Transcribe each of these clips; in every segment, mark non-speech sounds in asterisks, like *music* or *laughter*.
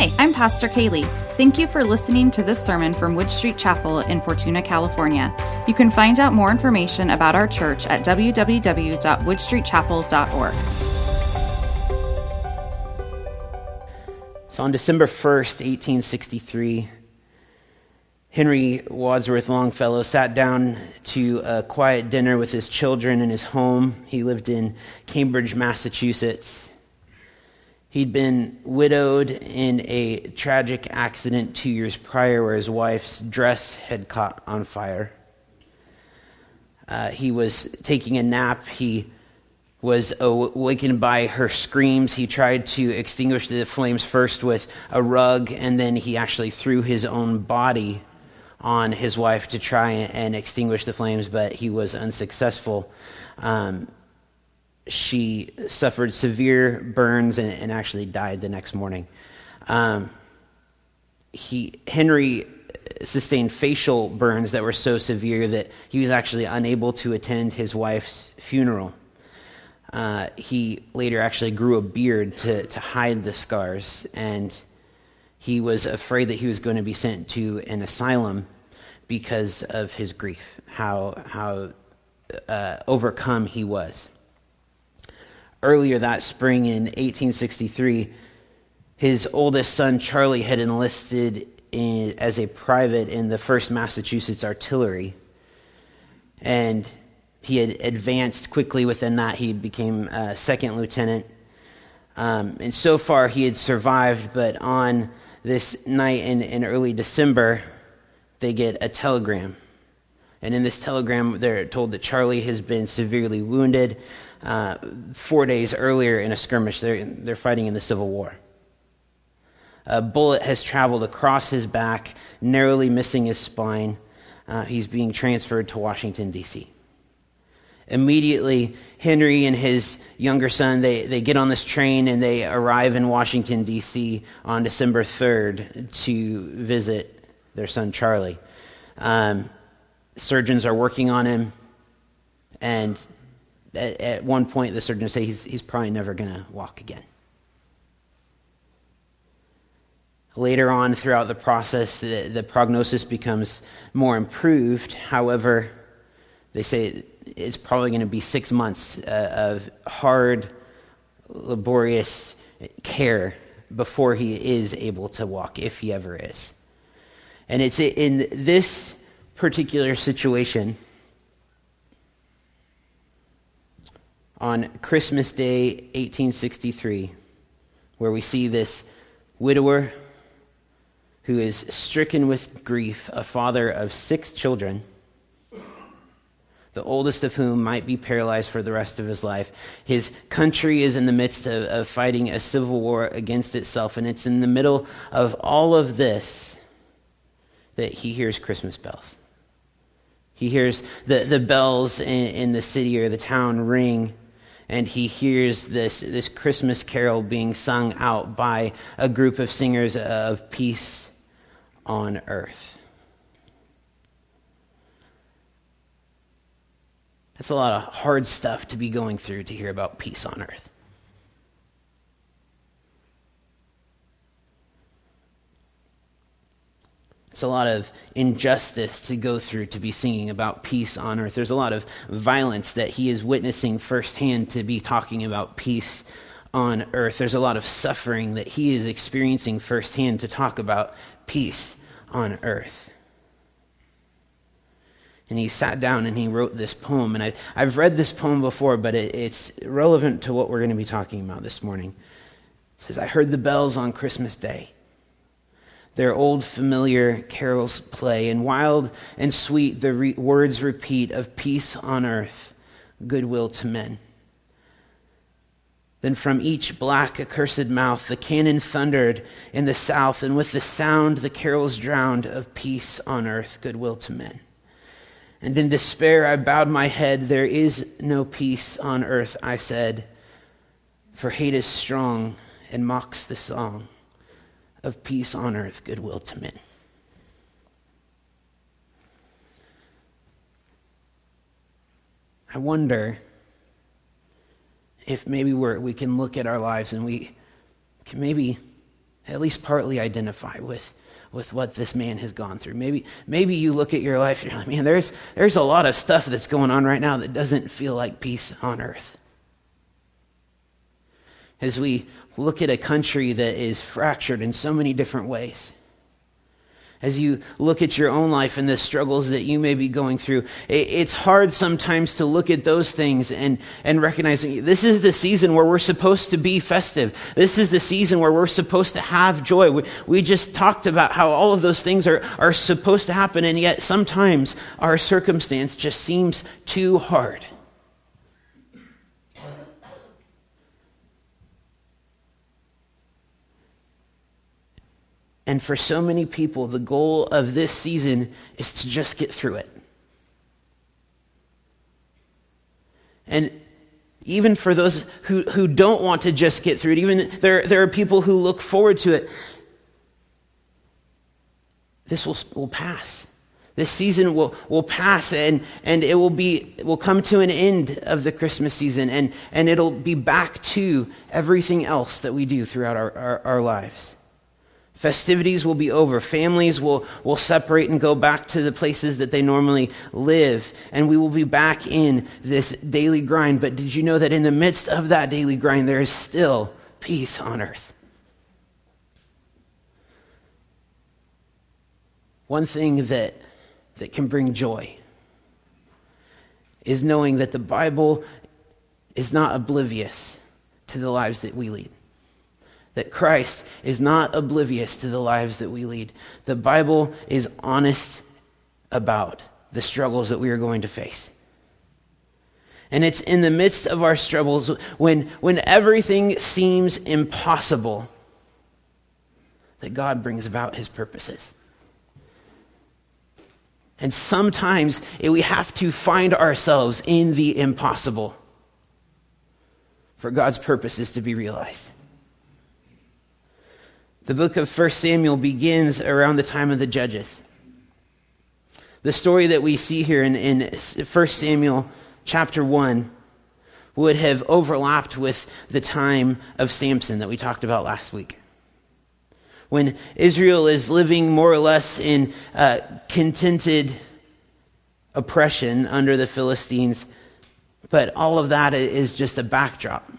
Hi, I'm Pastor Kaylee. Thank you for listening to this sermon from Wood Street Chapel in Fortuna, California. You can find out more information about our church at www.woodstreetchapel.org. So on December 1st, 1863, Henry Wadsworth Longfellow sat down to a quiet dinner with his children in his home. He lived in Cambridge, Massachusetts. He'd been widowed in a tragic accident two years prior where his wife's dress had caught on fire. Uh, he was taking a nap. He was awakened by her screams. He tried to extinguish the flames first with a rug, and then he actually threw his own body on his wife to try and extinguish the flames, but he was unsuccessful. Um, she suffered severe burns and, and actually died the next morning. Um, he, Henry sustained facial burns that were so severe that he was actually unable to attend his wife's funeral. Uh, he later actually grew a beard to, to hide the scars, and he was afraid that he was going to be sent to an asylum because of his grief, how, how uh, overcome he was earlier that spring in 1863, his oldest son, Charlie, had enlisted in, as a private in the 1st Massachusetts Artillery. And he had advanced quickly within that. He became a second lieutenant. Um, and so far, he had survived, but on this night in, in early December, they get a telegram. And in this telegram, they're told that Charlie has been severely wounded uh, four days earlier in a skirmish. They're, they're fighting in the Civil War. A bullet has traveled across his back, narrowly missing his spine. Uh, he's being transferred to Washington, D.C. Immediately, Henry and his younger son, they, they get on this train and they arrive in Washington, D.C. on December 3rd to visit their son, Charlie. Um, surgeons are working on him, and at, at one point, the surgeon say he's, he's probably never going to walk again. Later on, throughout the process, the, the prognosis becomes more improved. However, they say it's probably going to be six months uh, of hard, laborious care before he is able to walk, if he ever is. And it's in this particular situation on Christmas Day, 1863, where we see this widower who is stricken with grief, a father of six children, the oldest of whom might be paralyzed for the rest of his life. His country is in the midst of, of fighting a civil war against itself, and it's in the middle of all of this that he hears Christmas bells. He hears the, the bells in, in the city or the town ring and he hears this, this Christmas carol being sung out by a group of singers of peace on earth. That's a lot of hard stuff to be going through to hear about peace on earth. It's a lot of injustice to go through to be singing about peace on earth. There's a lot of violence that he is witnessing firsthand to be talking about peace on earth. There's a lot of suffering that he is experiencing firsthand to talk about peace on earth. And he sat down and he wrote this poem. And I, I've read this poem before, but it, it's relevant to what we're going to be talking about this morning. It says, I heard the bells on Christmas Day their old familiar carols play, and wild and sweet the re- words repeat of peace on earth, goodwill to men. Then from each black, accursed mouth the cannon thundered in the south, and with the sound the carols drowned of peace on earth, goodwill to men. And in despair I bowed my head. There is no peace on earth, I said, for hate is strong and mocks the song of peace on earth, goodwill to men. I wonder if maybe we can look at our lives and we can maybe at least partly identify with, with what this man has gone through. Maybe, maybe you look at your life and you're like, man, there's, there's a lot of stuff that's going on right now that doesn't feel like peace on earth. As we look at a country that is fractured in so many different ways, as you look at your own life and the struggles that you may be going through, it's hard sometimes to look at those things and, and recognizing this is the season where we're supposed to be festive. This is the season where we're supposed to have joy. We, we just talked about how all of those things are, are supposed to happen, and yet sometimes our circumstance just seems too hard. And for so many people, the goal of this season is to just get through it. And even for those who, who don't want to just get through it, even there, there are people who look forward to it. This will, will pass. This season will, will pass and, and it will be will come to an end of the Christmas season and, and it'll be back to everything else that we do throughout our, our, our lives. Festivities will be over. Families will, will separate and go back to the places that they normally live. And we will be back in this daily grind. But did you know that in the midst of that daily grind, there is still peace on earth? One thing that, that can bring joy is knowing that the Bible is not oblivious to the lives that we lead that Christ is not oblivious to the lives that we lead. The Bible is honest about the struggles that we are going to face. And it's in the midst of our struggles when, when everything seems impossible that God brings about his purposes. And sometimes we have to find ourselves in the impossible for God's purposes to be realized. The book of 1 Samuel begins around the time of the judges. The story that we see here in, in 1 Samuel chapter 1 would have overlapped with the time of Samson that we talked about last week. When Israel is living more or less in uh, contented oppression under the Philistines, but all of that is just a backdrop.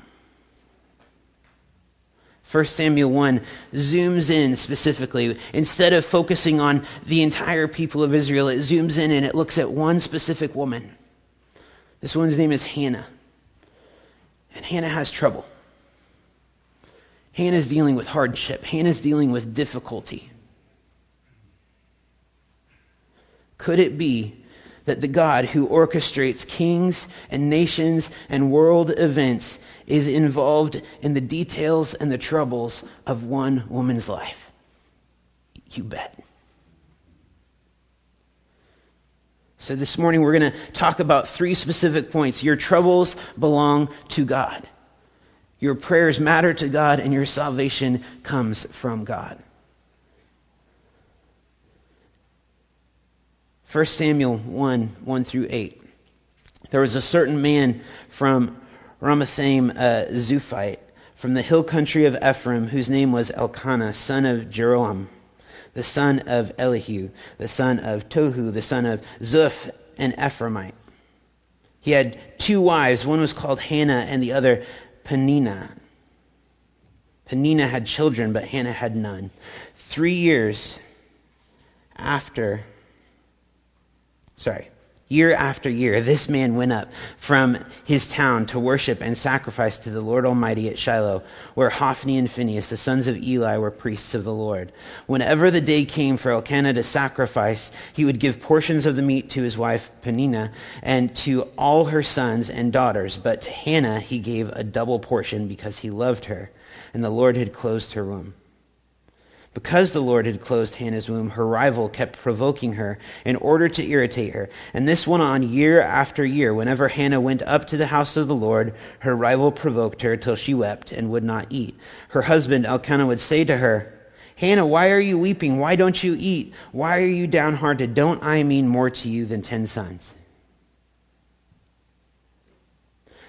1 Samuel 1 zooms in specifically. Instead of focusing on the entire people of Israel, it zooms in and it looks at one specific woman. This woman's name is Hannah. And Hannah has trouble. Hannah's dealing with hardship, Hannah's dealing with difficulty. Could it be that the God who orchestrates kings and nations and world events is involved in the details and the troubles of one woman's life. You bet. So, this morning we're going to talk about three specific points. Your troubles belong to God, your prayers matter to God, and your salvation comes from God. 1 Samuel 1 1 through 8. There was a certain man from Ramathaim uh, Zophite from the hill country of Ephraim, whose name was Elkanah, son of Jeroham, the son of Elihu, the son of Tohu, the son of Zuph, an Ephraimite. He had two wives. One was called Hannah, and the other Peninnah. Peninnah had children, but Hannah had none. Three years after, sorry, Year after year, this man went up from his town to worship and sacrifice to the Lord Almighty at Shiloh, where Hophni and Phinehas, the sons of Eli, were priests of the Lord. Whenever the day came for Elkanah to sacrifice, he would give portions of the meat to his wife Peninnah and to all her sons and daughters. But to Hannah he gave a double portion because he loved her, and the Lord had closed her womb. Because the Lord had closed Hannah's womb, her rival kept provoking her in order to irritate her. And this went on year after year. Whenever Hannah went up to the house of the Lord, her rival provoked her till she wept and would not eat. Her husband Elkanah would say to her, Hannah, why are you weeping? Why don't you eat? Why are you downhearted? Don't I mean more to you than ten sons?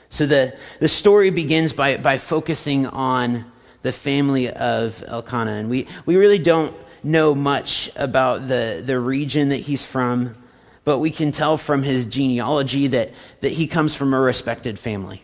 So the, the story begins by, by focusing on the family of Elkanah. And we, we really don't know much about the, the region that he's from, but we can tell from his genealogy that, that he comes from a respected family.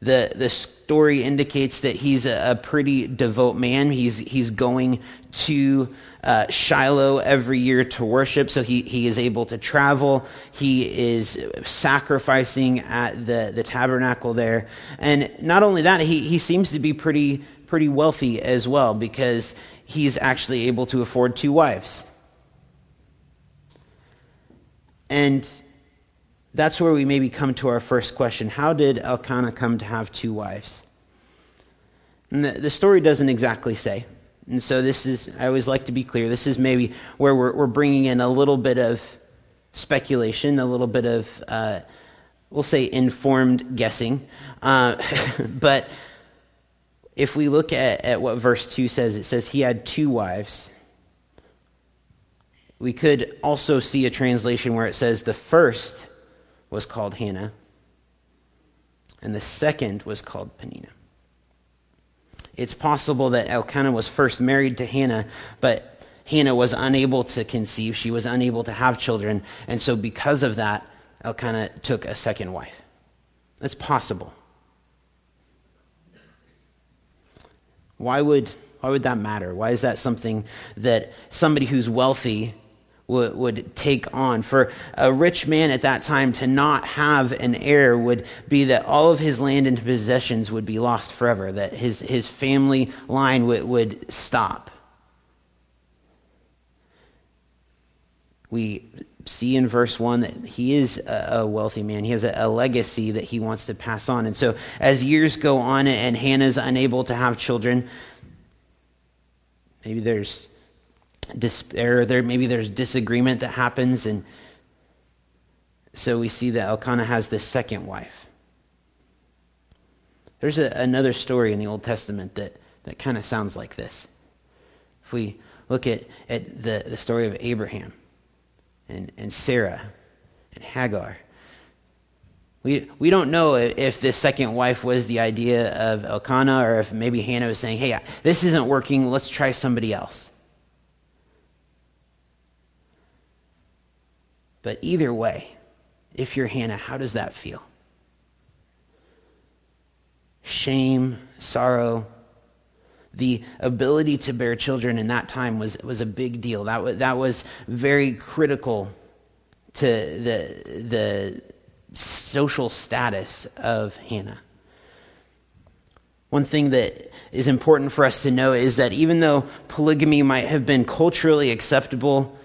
The, the story indicates that he's a, a pretty devout man. He's, he's going to uh, Shiloh every year to worship, so he, he is able to travel. He is sacrificing at the, the tabernacle there. And not only that, he, he seems to be pretty, pretty wealthy as well because he's actually able to afford two wives. And that's where we maybe come to our first question How did Elkanah come to have two wives? And the, the story doesn't exactly say. And so, this is, I always like to be clear, this is maybe where we're, we're bringing in a little bit of speculation, a little bit of, uh, we'll say, informed guessing. Uh, *laughs* but if we look at, at what verse 2 says, it says he had two wives. We could also see a translation where it says the first was called Hannah, and the second was called Peninnah. It's possible that Elkanah was first married to Hannah, but Hannah was unable to conceive. She was unable to have children. And so, because of that, Elkanah took a second wife. That's possible. Why would, why would that matter? Why is that something that somebody who's wealthy would, would take on? For a rich man at that time to not have an heir would be that all of his land and possessions would be lost forever, that his, his family line would, would stop. We see in verse 1 that he is a, wealthy man. He has a, a, legacy that he wants to pass on. And so, as years go on and Hannah's unable to have children, maybe there's despair, there, maybe there's disagreement that happens. And so, we see that Elkanah has this second wife. There's a, another story in the Old Testament that, that kind of sounds like this. If we look at, at the, the story of Abraham and, and Sarah and Hagar. We, we don't know if this second wife was the idea of Elkanah or if maybe Hannah was saying, hey, this isn't working, let's try somebody else. But either way, if you're Hannah, how does that feel? Shame, sorrow, the ability to bear children in that time was, was a big deal. That was, that was very critical to the, the social status of Hannah. One thing that is important for us to know is that even though polygamy might have been culturally acceptable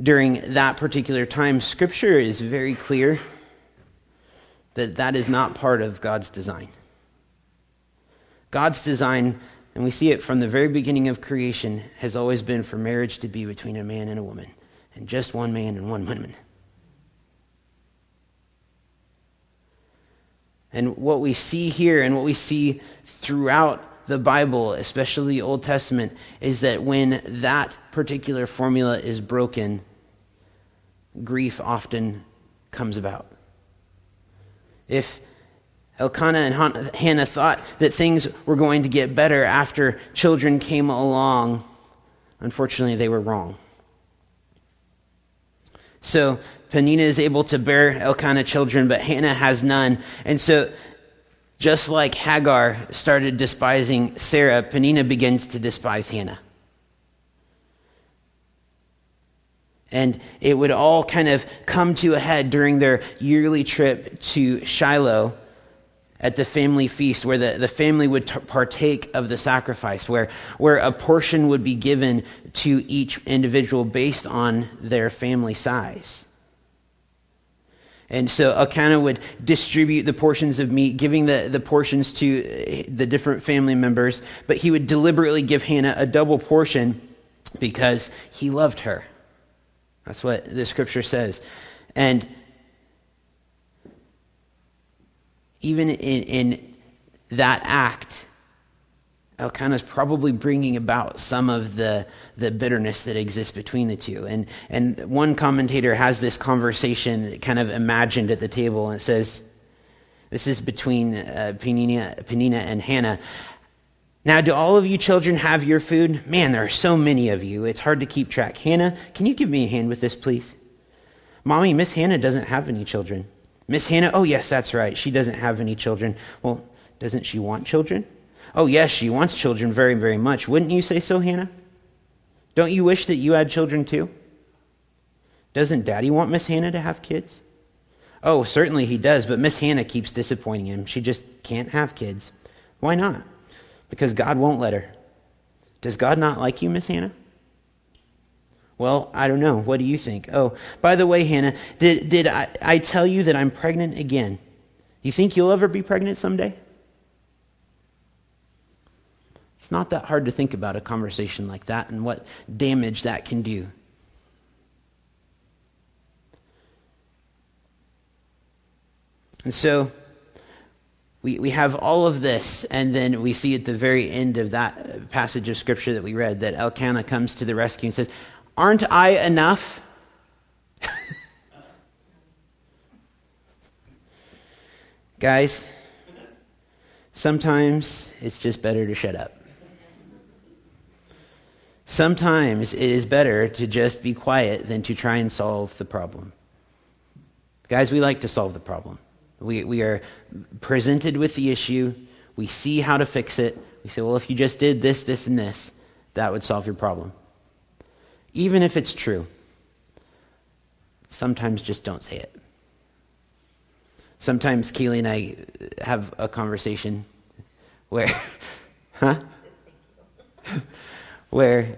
during that particular time, Scripture is very clear that that is not part of God's design. God's design and we see it from the very beginning of creation, has always been for marriage to be between a man and a woman, and just one man and one woman. And what we see here and what we see throughout the Bible, especially the Old Testament, is that when that particular formula is broken, grief often comes about. If Elkanah and Hannah thought that things were going to get better after children came along. Unfortunately, they were wrong. So Peninnah is able to bear Elkanah children, but Hannah has none. And so, just like Hagar started despising Sarah, Peninnah begins to despise Hannah. And it would all kind of come to a head during their yearly trip to Shiloh at the family feast where the, the family would t- partake of the sacrifice, where, where a portion would be given to each individual based on their family size. And so Elkanah would distribute the portions of meat, giving the, the portions to uh, the different family members, but he would deliberately give Hannah a double portion because he loved her. That's what the scripture says. And even in, in that act, Elkanah is probably bringing about some of the, the bitterness that exists between the two. And, and one commentator has this conversation kind of imagined at the table and it says, This is between uh, Peninnah, Peninnah and Hannah. Now, do all of you children have your food? Man, there are so many of you. It's hard to keep track. Hannah, can you give me a hand with this, please? Mommy, Miss Hannah doesn't have any children. Miss Hannah, oh, yes, that's right. She doesn't have any children. Well, doesn't she want children? Oh, yes, she wants children very, very much. Wouldn't you say so, Hannah? Don't you wish that you had children too? Doesn't Daddy want Miss Hannah to have kids? Oh, certainly he does, but Miss Hannah keeps disappointing him. She just can't have kids. Why not? because God won't let her. Does God not like you, Miss Hannah? Well, I don't know. What do you think? Oh, by the way, Hannah, did, did I, I tell you that I'm pregnant again? You think you'll ever be pregnant someday? It's not that hard to think about a conversation like that and what damage that can do. And so, we, we have all of this, and then we see at the very end of that passage of scripture that we read that Elkanah comes to the rescue and says, Aren't I enough? *laughs* Guys, sometimes it's just better to shut up. Sometimes it is better to just be quiet than to try and solve the problem. Guys, we like to solve the problem. We, we are presented with the issue. We see how to fix it. We say, well, if you just did this, this, and this, that would solve your problem. Even if it's true, sometimes just don't say it. Sometimes Keely and I have a conversation where, *laughs* huh? Where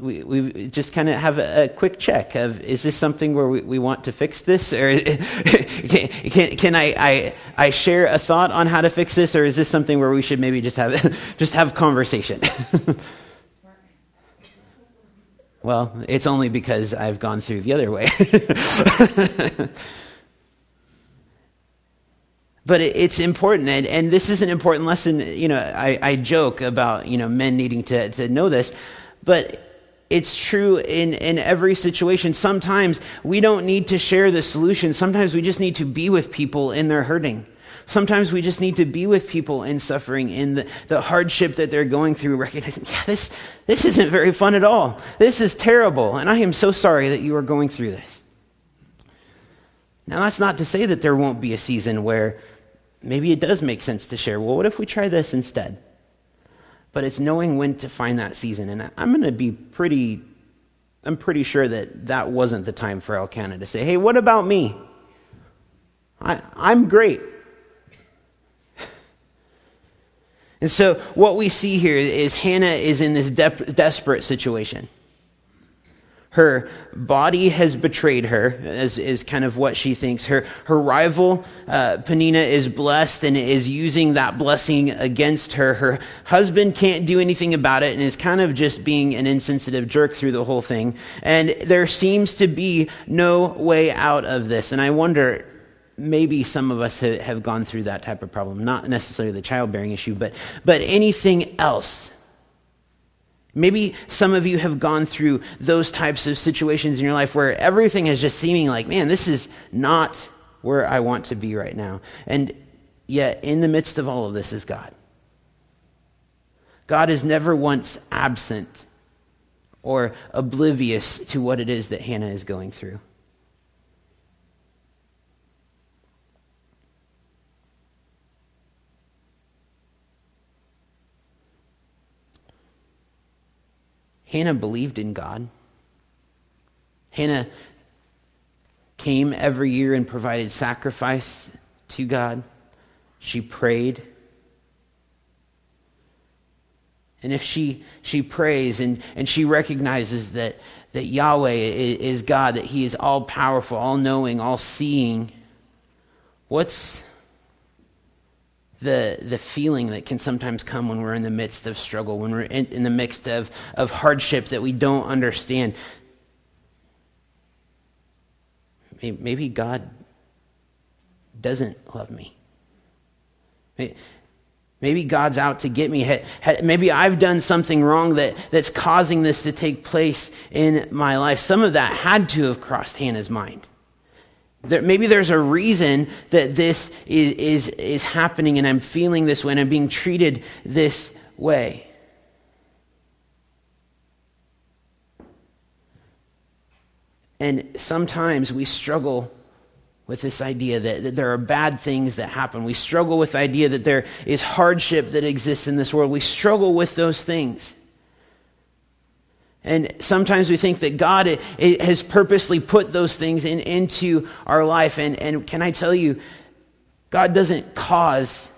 we, we just kind of have a, a, quick check of is this something where we, we want to fix this? Or *laughs* can, can, can I, I, I share a thought on how to fix this? Or is this something where we should maybe just have *laughs* just have conversation? *laughs* Well it's only because i've gone through the other way but it, it's important and, and this is an important lesson you know I, I joke about you know men needing to, to know this but it's true in, in every situation. Sometimes we don't need to share the solution. Sometimes we just need to be with people in their hurting. Sometimes we just need to be with people in suffering, in the, the hardship that they're going through, recognizing, yeah, this, this isn't very fun at all. This is terrible, and I am so sorry that you are going through this. Now, that's not to say that there won't be a season where maybe it does make sense to share. Well, what if we try this instead? but it's knowing when to find that season. And I'm going to be pretty, I'm pretty sure that that wasn't the time for Elkanah to say, hey, what about me? I, I'm great. *laughs* and so what we see here is Hannah is in this de- desperate situation. Her body has betrayed her, is, is kind of what she thinks. Her, her rival, uh, Peninnah, is blessed and is using that blessing against her. Her husband can't do anything about it and is kind of just being an insensitive jerk through the whole thing. And there seems to be no way out of this. And I wonder, maybe some of us have gone through that type of problem. Not necessarily the childbearing issue, but, but anything else Maybe some of you have gone through those types of situations in your life where everything is just seeming like, man, this is not where I want to be right now. And yet, in the midst of all of this is God. God is never once absent or oblivious to what it is that Hannah is going through. Hannah believed in God. Hannah came every year and provided sacrifice to God. She prayed. And if she, she prays and, and she recognizes that, that Yahweh is, God, that He is all powerful, all knowing, all seeing, what's, the, the feeling that can sometimes come when we're in the midst of struggle, when we're in, in the midst of, of hardship that we don't understand. Maybe God doesn't love me. Maybe God's out to get me. Maybe I've done something wrong that, that's causing this to take place in my life. Some of that had to have crossed Hannah's mind. There, maybe there's a reason that this is, is, is happening and I'm feeling this way and I'm being treated this way. And sometimes we struggle with this idea that, that, there are bad things that happen. We struggle with the idea that there is hardship that exists in this world. We struggle with those things. And sometimes we think that God has purposely put those things in, into our life. And, and can I tell you, God doesn't cause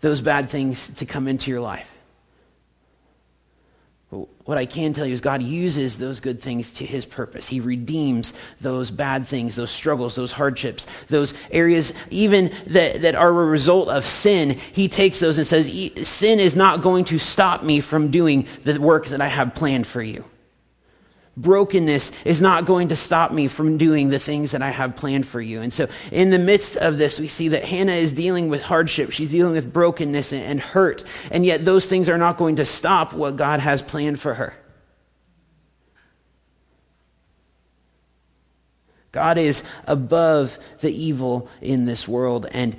those bad things to come into your life. What I can tell you is God uses those good things to his purpose. He redeems those bad things, those struggles, those hardships, those areas even that, that are a result of sin. He takes those and says, Sin is not going to stop me from doing the work that I have planned for you brokenness is not going to stop me from doing the things that I have planned for you. And so, in the midst of this, we see that Hannah is dealing with hardship. She's dealing with brokenness and hurt. And yet, those things are not going to stop what God has planned for her. God is above the evil in this world. And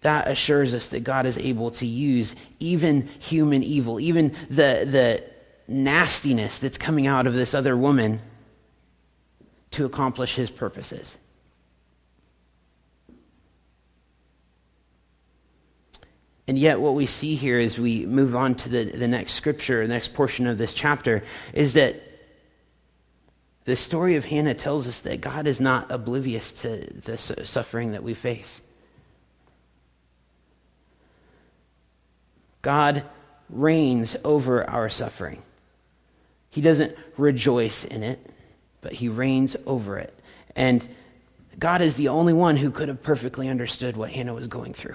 that assures us that God is able to use even human evil, even the, the nastiness that's coming out of this other woman to accomplish his purposes. And yet, what we see here as we move on to the, the next scripture, the next portion of this chapter, is that the story of Hannah tells us that God is not oblivious to the suffering that we face. God reigns over our suffering. He doesn't rejoice in it, but he reigns over it. And God is the only one who could have perfectly understood what Hannah was going through.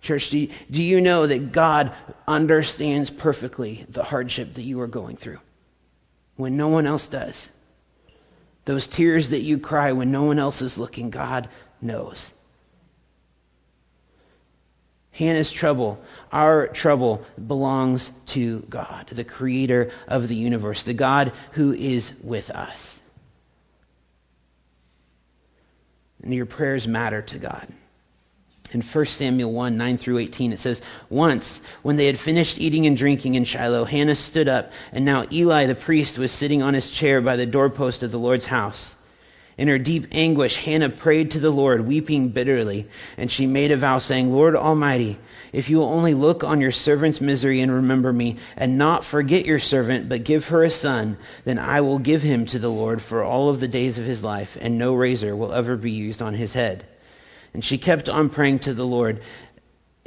Church, do you, do you know that God understands perfectly the hardship that you are going through when no one else does? Those tears that you cry when no one else is looking, God knows. Hannah's trouble, our trouble, belongs to God, the creator of the universe, the God who is with us. And your prayers matter to God. In 1 Samuel 1 9 through 18, it says, Once, when they had finished eating and drinking in Shiloh, Hannah stood up, and now Eli the priest was sitting on his chair by the doorpost of the Lord's house. In her deep anguish, Hannah prayed to the Lord, weeping bitterly, and she made a vow, saying, Lord Almighty, if you will only look on your servant's misery and remember me, and not forget your servant, but give her a son, then I will give him to the Lord for all of the days of his life, and no razor will ever be used on his head. And she kept on praying to the Lord.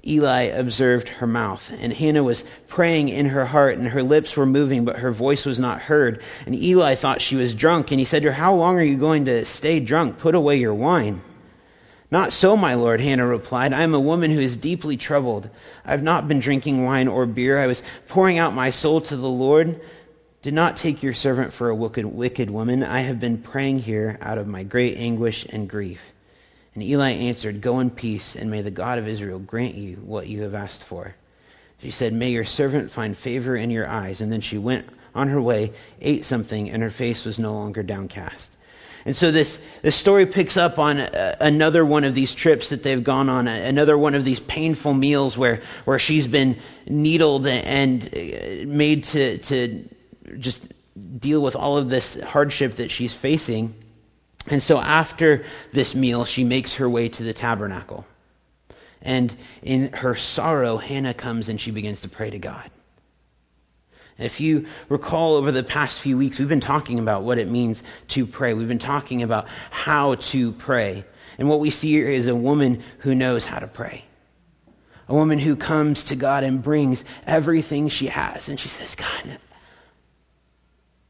Eli observed her mouth. And Hannah was praying in her heart, and her lips were moving, but her voice was not heard. And Eli thought she was drunk, and he said to her, How long are you going to stay drunk? Put away your wine. Not so, my lord, Hannah replied. I am a woman who is deeply troubled. I have not been drinking wine or beer. I was pouring out my soul to the Lord. Do not take your servant for a wicked, wicked woman. I have been praying here out of my great anguish and grief. And Eli answered, Go in peace, and may the God of Israel grant you what you have asked for. She said, May your servant find favor in your eyes. And then she went on her way, ate something, and her face was no longer downcast. And so this, this story picks up on a, another one of these trips that they've gone on, a, another one of these painful meals where, where she's been needled and uh, made to, to just deal with all of this hardship that she's facing. And so after this meal, she makes her way to the tabernacle. And in her sorrow, Hannah comes and she begins to pray to God. If you recall over the past few weeks, we've been talking about what it means to pray. We've been talking about how to pray. And what we see here is a woman who knows how to pray. A woman who comes to God and brings everything she has. And she says, God,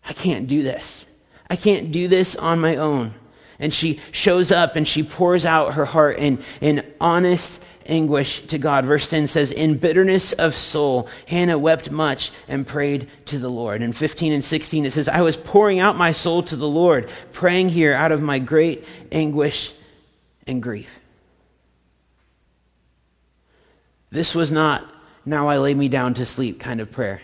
I can't do this. I can't do this on my own. And she shows up and she pours out her heart in, in honest anguish to God. Verse 10 says, In bitterness of soul, Hannah wept much and prayed to the Lord. In 15 and 16, it says, I was pouring out my soul to the Lord, praying here out of my great anguish and grief. This was not, now I lay me down to sleep kind of prayer.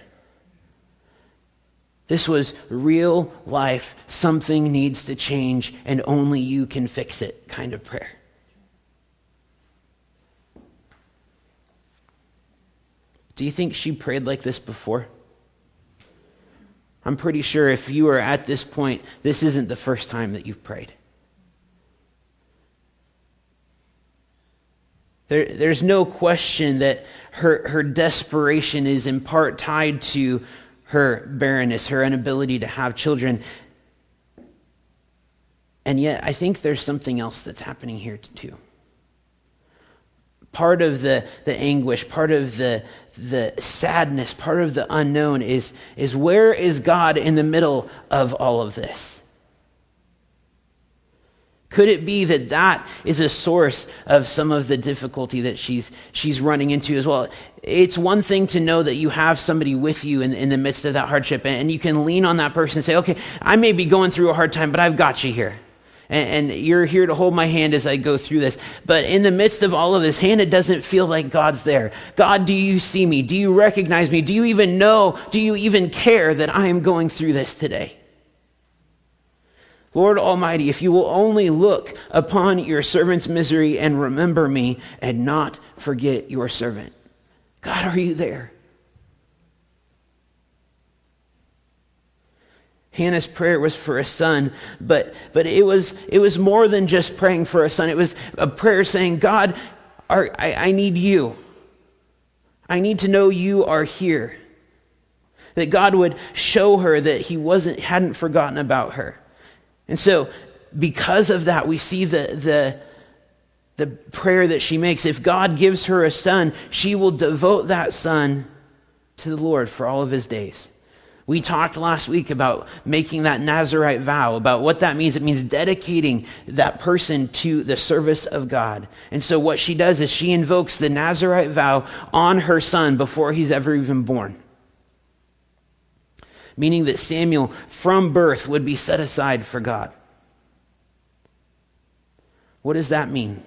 This was real life, something needs to change, and only you can fix it kind of prayer. Do you think she prayed like this before? I'm pretty sure if you are at this point, this isn't the first time that you've prayed. There, there's no question that her, her desperation is in part tied to her barrenness, her inability to have children. And yet, I think there's something else that's happening here too. Part of the, the anguish, part of the, the sadness, part of the unknown is, is where is God in the middle of all of this? Could it be that that is a source of some of the difficulty that she's, she's running into as well? It's one thing to know that you have somebody with you in, in the midst of that hardship, and you can lean on that person and say, okay, I may be going through a hard time, but I've got you here. And, and you're here to hold my hand as I go through this. But in the midst of all of this, Hannah doesn't feel like God's there. God, do you see me? Do you recognize me? Do you even know? Do you even care that I am going through this today? Lord Almighty, if you will only look upon your servant's misery and remember me and not forget your servant. God, are you there? Hannah's prayer was for a son, but, but it, was, it was more than just praying for a son. It was a prayer saying, God, I, I need you. I need to know you are here. That God would show her that he wasn't, hadn't forgotten about her. And so, because of that, we see the, the, the prayer that she makes. If God gives her a son, she will devote that son to the Lord for all of his days. We talked last week about making that Nazarite vow, about what that means. It means dedicating that person to the service of God. And so, what she does is she invokes the Nazarite vow on her son before he's ever even born meaning that Samuel from birth would be set aside for God. What does that mean?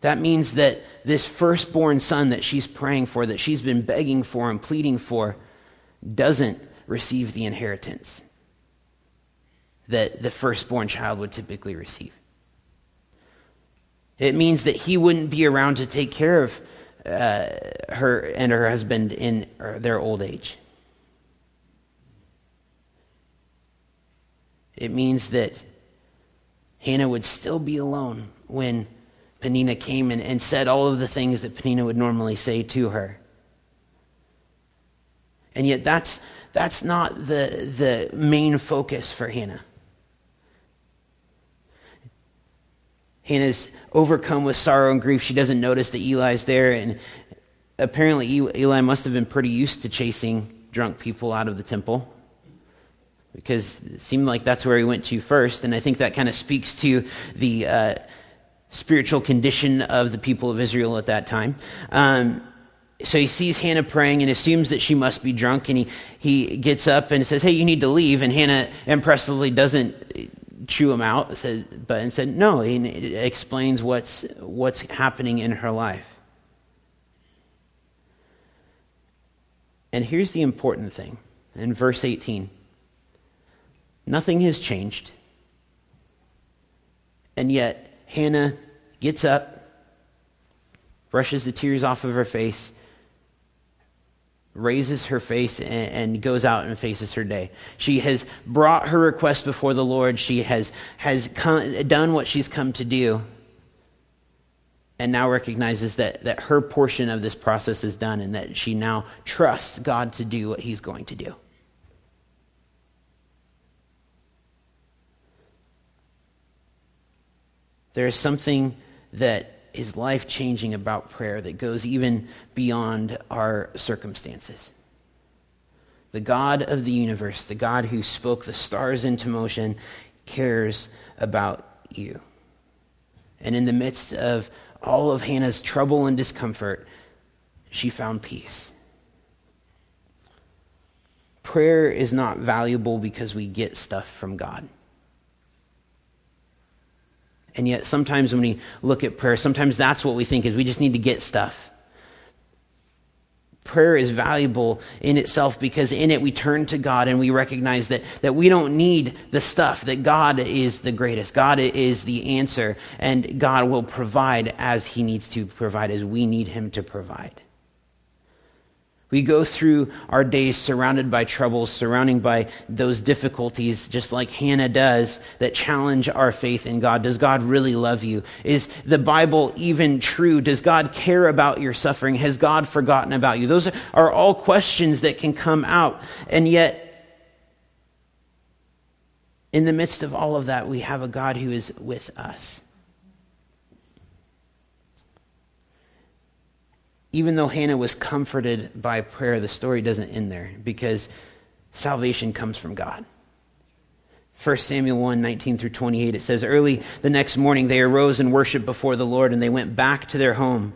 That means that this firstborn son that she's praying for, that she's been begging for and pleading for, doesn't receive the inheritance that the firstborn child would typically receive. It means that he wouldn't be around to take care of uh, her and her husband in their old age. It means that Hannah would still be alone when Peninnah came and, and said all of the things that Peninnah would normally say to her. And yet, that's, that's not the, the main focus for Hannah. Hannah's overcome with sorrow and grief. She doesn't notice that Eli's there. And apparently, Eli must have been pretty used to chasing drunk people out of the temple because it seemed like that's where he went to first. And I think that kind of speaks to the uh, spiritual condition of the people of Israel at that time. Um, so he sees Hannah praying and assumes that she must be drunk, and he, he gets up and says, Hey, you need to leave. And Hannah impressively doesn't chew him out, says, but and said, No. He explains what's, what's happening in her life. And here's the important thing in verse 18. Nothing has changed. And yet, Hannah gets up, brushes the tears off of her face, raises her face, and, and, goes out and faces her day. She has brought her request before the Lord. She has, has come, done what she's come to do, and now recognizes that, that her portion of this process is done and that she now trusts God to do what he's going to do. There is something that is life changing about prayer that goes even beyond our circumstances. The God of the universe, the God who spoke the stars into motion, cares about you. And in the midst of all of Hannah's trouble and discomfort, she found peace. Prayer is not valuable because we get stuff from God. And yet, sometimes when we look at prayer, sometimes that's what we think is we just need to get stuff. prayer is valuable in itself because in it we turn to God and we recognize that, that we don't need the stuff, that God is the greatest. God is the answer, and God will provide as He needs to provide, as we need Him to provide. We go through our days surrounded by troubles, surrounded by those difficulties, just like Hannah does, that challenge our faith in God. Does God really love you? Is the Bible even true? Does God care about your suffering? Has God forgotten about you? Those are all questions that can come out. And yet, in the midst of all of that, we have a God who is with us. Even though Hannah was comforted by prayer, the story doesn't end there because salvation comes from God. 1 Samuel 1 19 through 28, it says, Early the next morning they arose and worshiped before the Lord, and they went back to their home.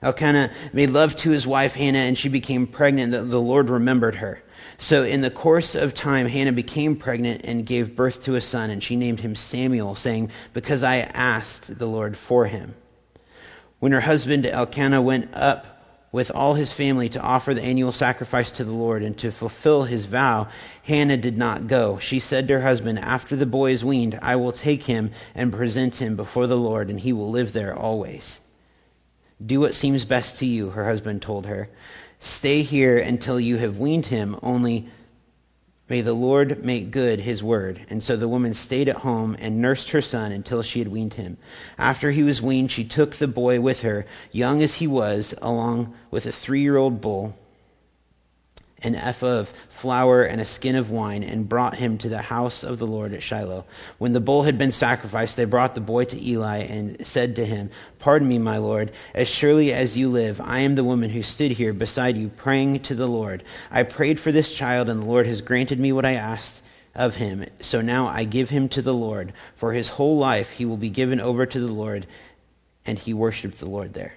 Elkanah made love to his wife Hannah, and she became pregnant. The, the Lord remembered her. So, in the course of time, Hannah became pregnant and gave birth to a son, and she named him Samuel, saying, Because I asked the Lord for him. When her husband Elkanah went up with all his family to offer the annual sacrifice to the Lord and to fulfill his vow, Hannah did not go. She said to her husband, After the boy is weaned, I will take him and present him before the Lord, and he will live there always. Do what seems best to you, her husband told her. Stay here until you have weaned him, only May the Lord make good his word. And so the woman stayed at home and nursed her son until she had weaned him. After he was weaned, she took the boy with her, young as he was, along with a three year old bull an ephah of flour and a skin of wine, and brought him to the house of the Lord at Shiloh. When the bull had been sacrificed, they brought the boy to Eli and said to him, Pardon me, my Lord, as surely as you live, I am the woman who stood here beside you praying to the Lord. I prayed for this child, and the Lord has granted me what I asked of him. So now I give him to the Lord. For his whole life he will be given over to the Lord. And he worshiped the Lord there.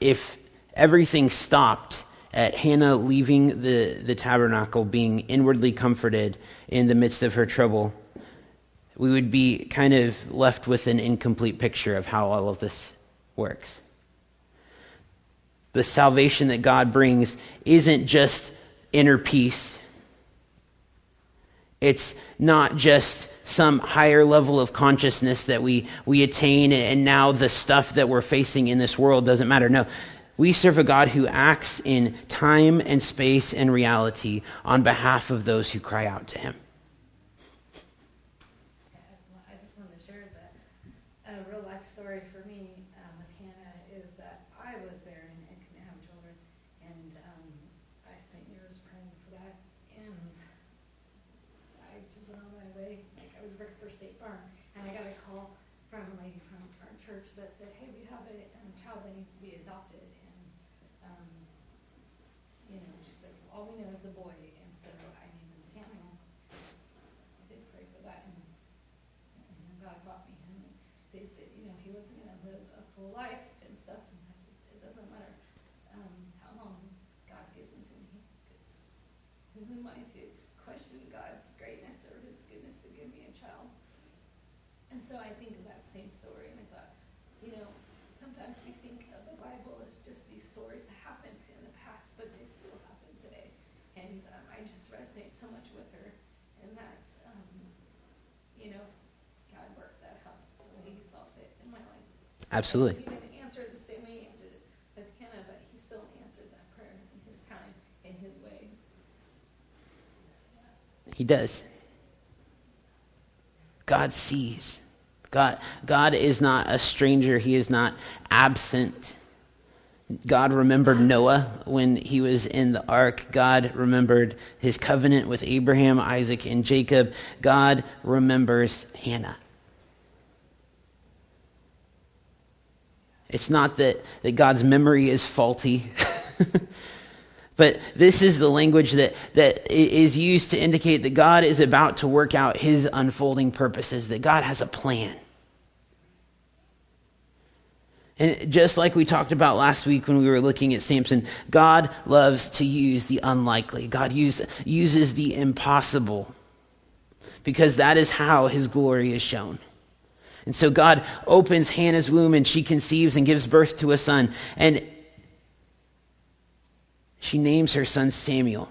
If everything stopped at Hannah leaving the, the tabernacle, being inwardly comforted in the midst of her trouble, we would be kind of left with an incomplete picture of how all of this works. The salvation that God brings isn't just inner peace, it's not just some higher level of consciousness that we, we attain, and now the stuff that we're facing in this world doesn't matter. No, we serve a God who acts in time and space and reality on behalf of those who cry out to him. whole life and stuff. And I said, it doesn't matter um, how long God gives them to me, because who am I to Absolutely. He didn't answer it the same way he answered it with Hannah, but he still answered that prayer in his time, in his way. He does. God sees. God, God is not a stranger. He is not absent. God remembered Noah when he was in the ark. God remembered his covenant with Abraham, Isaac, and Jacob. God remembers Hannah. It's not that, that God's memory is faulty. *laughs* but this is the language that, that is used to indicate that God is about to work out his unfolding purposes, that God has a plan. And just like we talked about last week when we were looking at Samson, God loves to use the unlikely. God use, uses the impossible because that is how his glory is shown. And so God opens Hannah's womb and she conceives and gives birth to a son. And she names her son Samuel.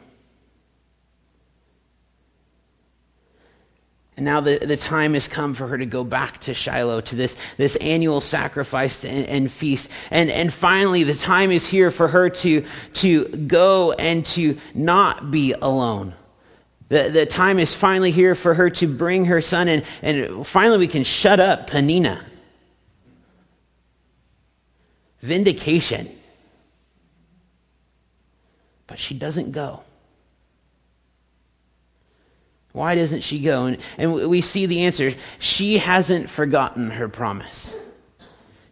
And now the, the time has come for her to go back to Shiloh, to this, this annual sacrifice and, and, feast. And, and finally, the time is here for her to, to go and to not be alone. The, the time is finally here for her to bring her son, and, and finally we can shut up Peninnah. Vindication. But she doesn't go. Why doesn't she go? And, and we see the answer. She hasn't forgotten her promise.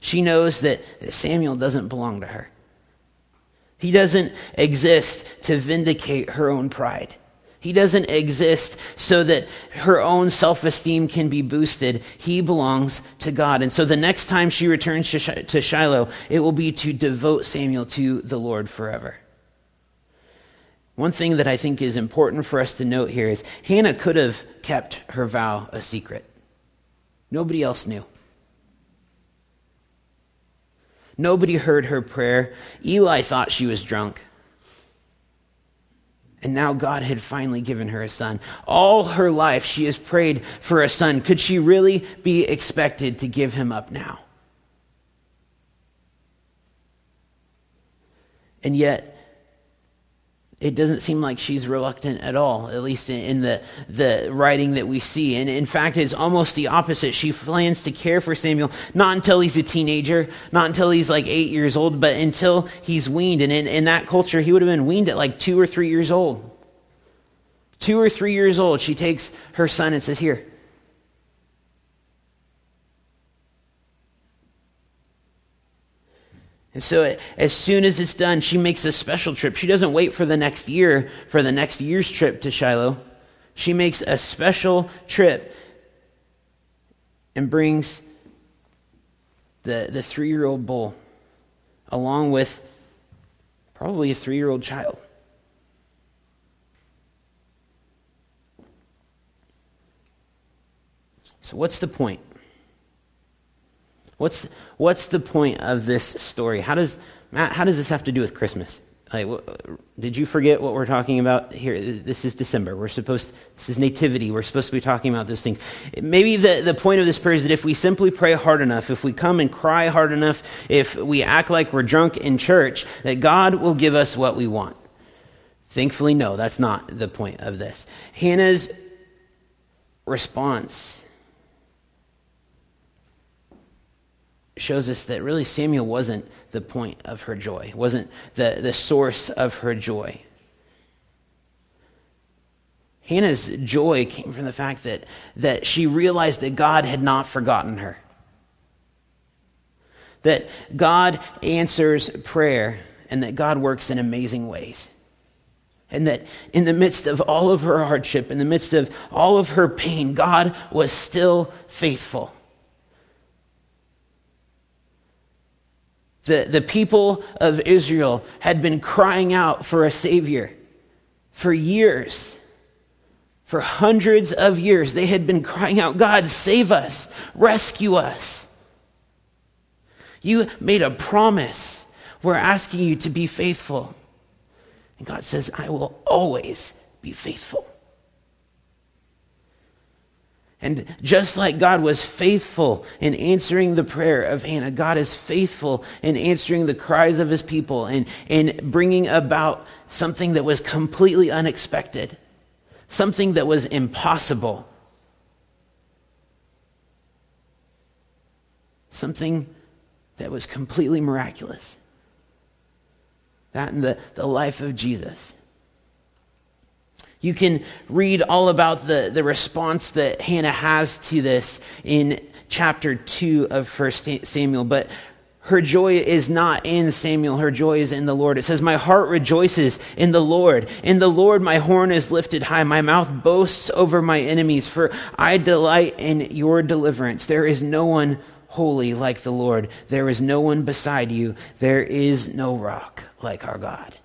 She knows that, that Samuel doesn't belong to her. He doesn't exist to vindicate her own pride. He doesn't exist so that her own self esteem can be boosted. He belongs to God. And so the next time she returns to Shiloh, it will be to devote Samuel to the Lord forever. One thing that I think is important for us to note here is Hannah could have kept her vow a secret. Nobody else knew. Nobody heard her prayer. Eli thought she was drunk. And now God had finally given her a son. All her life, she has prayed for a son. Could she really be expected to give him up now? And yet, it doesn't seem like she's reluctant at all, at least in, the, the writing that we see. And in fact, it's almost the opposite. She plans to care for Samuel, not until he's a teenager, not until he's like eight years old, but until he's weaned. And in, in that culture, he would have been weaned at like two or three years old. Two or three years old, she takes her son and says, Here, And so, as soon as it's done, she makes a special trip. She doesn't wait for the next year, for the next year's trip to Shiloh. She makes a special trip and brings the, the three year old bull along with probably a three year old child. So, what's the point? What's, what's the point of this story? How does, Matt, how does this have to do with Christmas? Like, did you forget what we're talking about here? This is December. We're supposed, this is nativity. We're supposed to be talking about those things. Maybe the, the point of this prayer is that if we simply pray hard enough, if we come and cry hard enough, if we act like we're drunk in church, that God will give us what we want. Thankfully, no, that's not the point of this. Hannah's response shows us that really Samuel wasn't the point of her joy, wasn't the, the source of her joy. Hannah's joy came from the fact that, that she realized that God had not forgotten her. That God answers prayer and that God works in amazing ways. And that in the midst of all of her hardship, in the midst of all of her pain, God was still faithful. The, the people of Israel had been crying out for a Savior for years. For hundreds of years, they had been crying out, God, save us, rescue us. You made a promise. We're asking you to be faithful. And God says, I will always be faithful. And just like God was faithful in answering the prayer of Hannah, God is faithful in answering the cries of his people and in bringing about something that was completely unexpected, something that was impossible, something that was completely miraculous. That in the, the life of Jesus. You can read all about the, the response that Hannah has to this in chapter 2 of 1 Samuel. But her joy is not in Samuel. Her joy is in the Lord. It says, My heart rejoices in the Lord. In the Lord, my horn is lifted high. My mouth boasts over my enemies, for I delight in your deliverance. There is no one holy like the Lord. There is no one beside you. There is no rock like our God.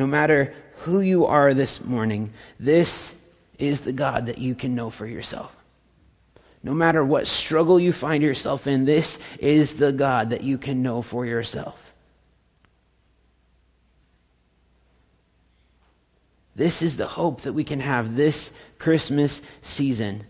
No matter who you are this morning, this is the God that you can know for yourself. No matter what struggle you find yourself in, this is the God that you can know for yourself. This is the hope that we can have this Christmas season.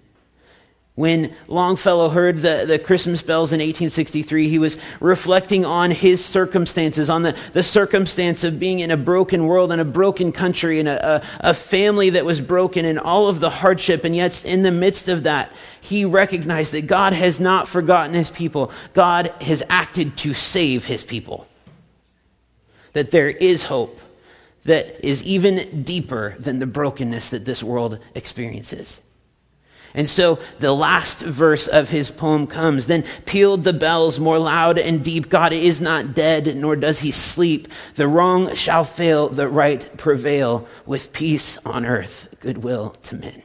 When Longfellow heard the, the Christmas bells in 1863, he was reflecting on his circumstances, on the, the circumstance of being in a broken world, in a broken country, in a, a, a family that was broken, and all of the hardship. And yet, in the midst of that, he recognized that God has not forgotten his people. God has acted to save his people. That there is hope that is even deeper than the brokenness that this world experiences. And so the last verse of his poem comes. Then pealed the bells more loud and deep. God is not dead, nor does he sleep. The wrong shall fail, the right prevail, with peace on earth, goodwill to men.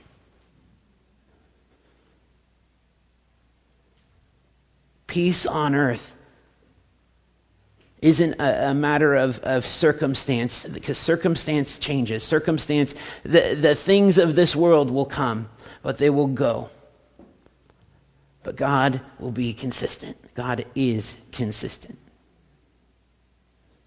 Peace on earth isn't a, a, matter of, of circumstance, because circumstance changes. Circumstance, the, the things of this world will come but they will go. But God will be consistent. God is consistent.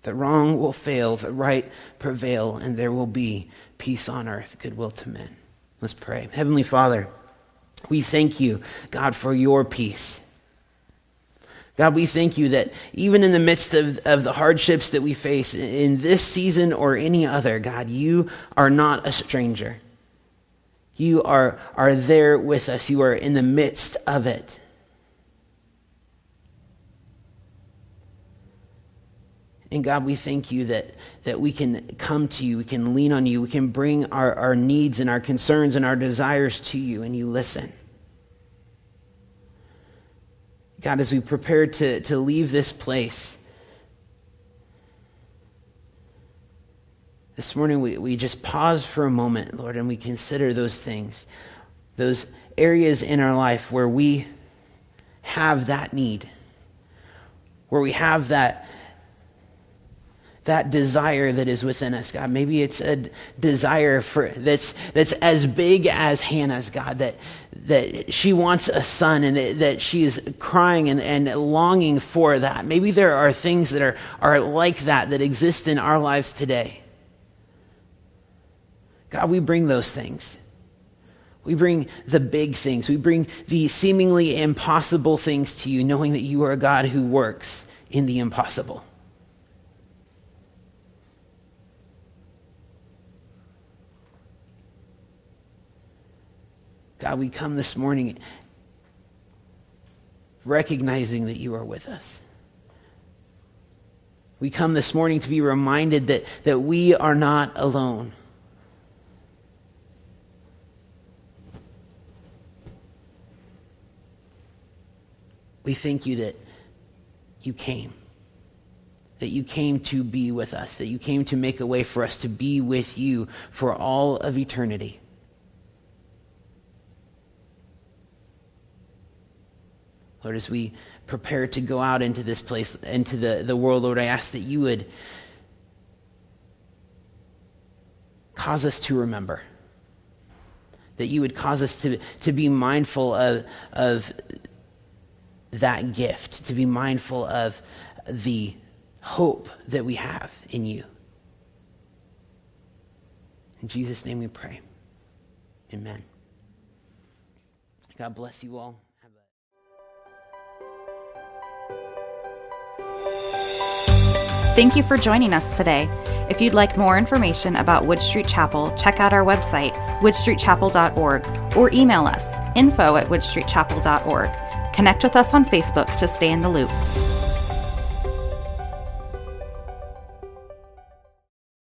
The wrong will fail, the right prevail, and there will be peace on earth, goodwill to men. Let's pray. Heavenly Father, we thank you, God, for your peace. God, we thank you that even in the midst of, of the hardships that we face in this season or any other, God, you are not a stranger. You are, are there with us. You are in the midst of it. And God, we thank you that, that we can come to you, we can lean on you, we can bring our, our needs and our concerns and our desires to you, and you listen. God, as we prepare to, to leave this place, This morning, we, we just pause for a moment, Lord, and we consider those things, those areas in our life where we have that need, where we have that, that desire that is within us, God. Maybe it's a desire for that's that's as big as Hannah's, God, that that she wants a son and that, that she is crying and, and longing for that. Maybe there are things that are, are like that that exist in our lives today. God, we bring those things. We bring the big things. We bring the seemingly impossible things to you, knowing that you are a God who works in the impossible. God, we come this morning recognizing that you are with us. We come this morning to be reminded that, that we are not alone. We thank you that you came, that you came to be with us, that you came to make a way for us to be with you for all of eternity. Lord, as we prepare to go out into this place, into the, the world, Lord, I ask that you would cause us to remember. That you would cause us to, to be mindful of, of that gift, to be mindful of the hope that we have in you. In Jesus' name we pray. Amen. God bless you all. Thank you for joining us today. If you'd like more information about Wood Street Chapel, check out our website, woodstreetchapel.org, or email us, info at woodstreetchapel.org. Connect with us on Facebook to stay in the loop.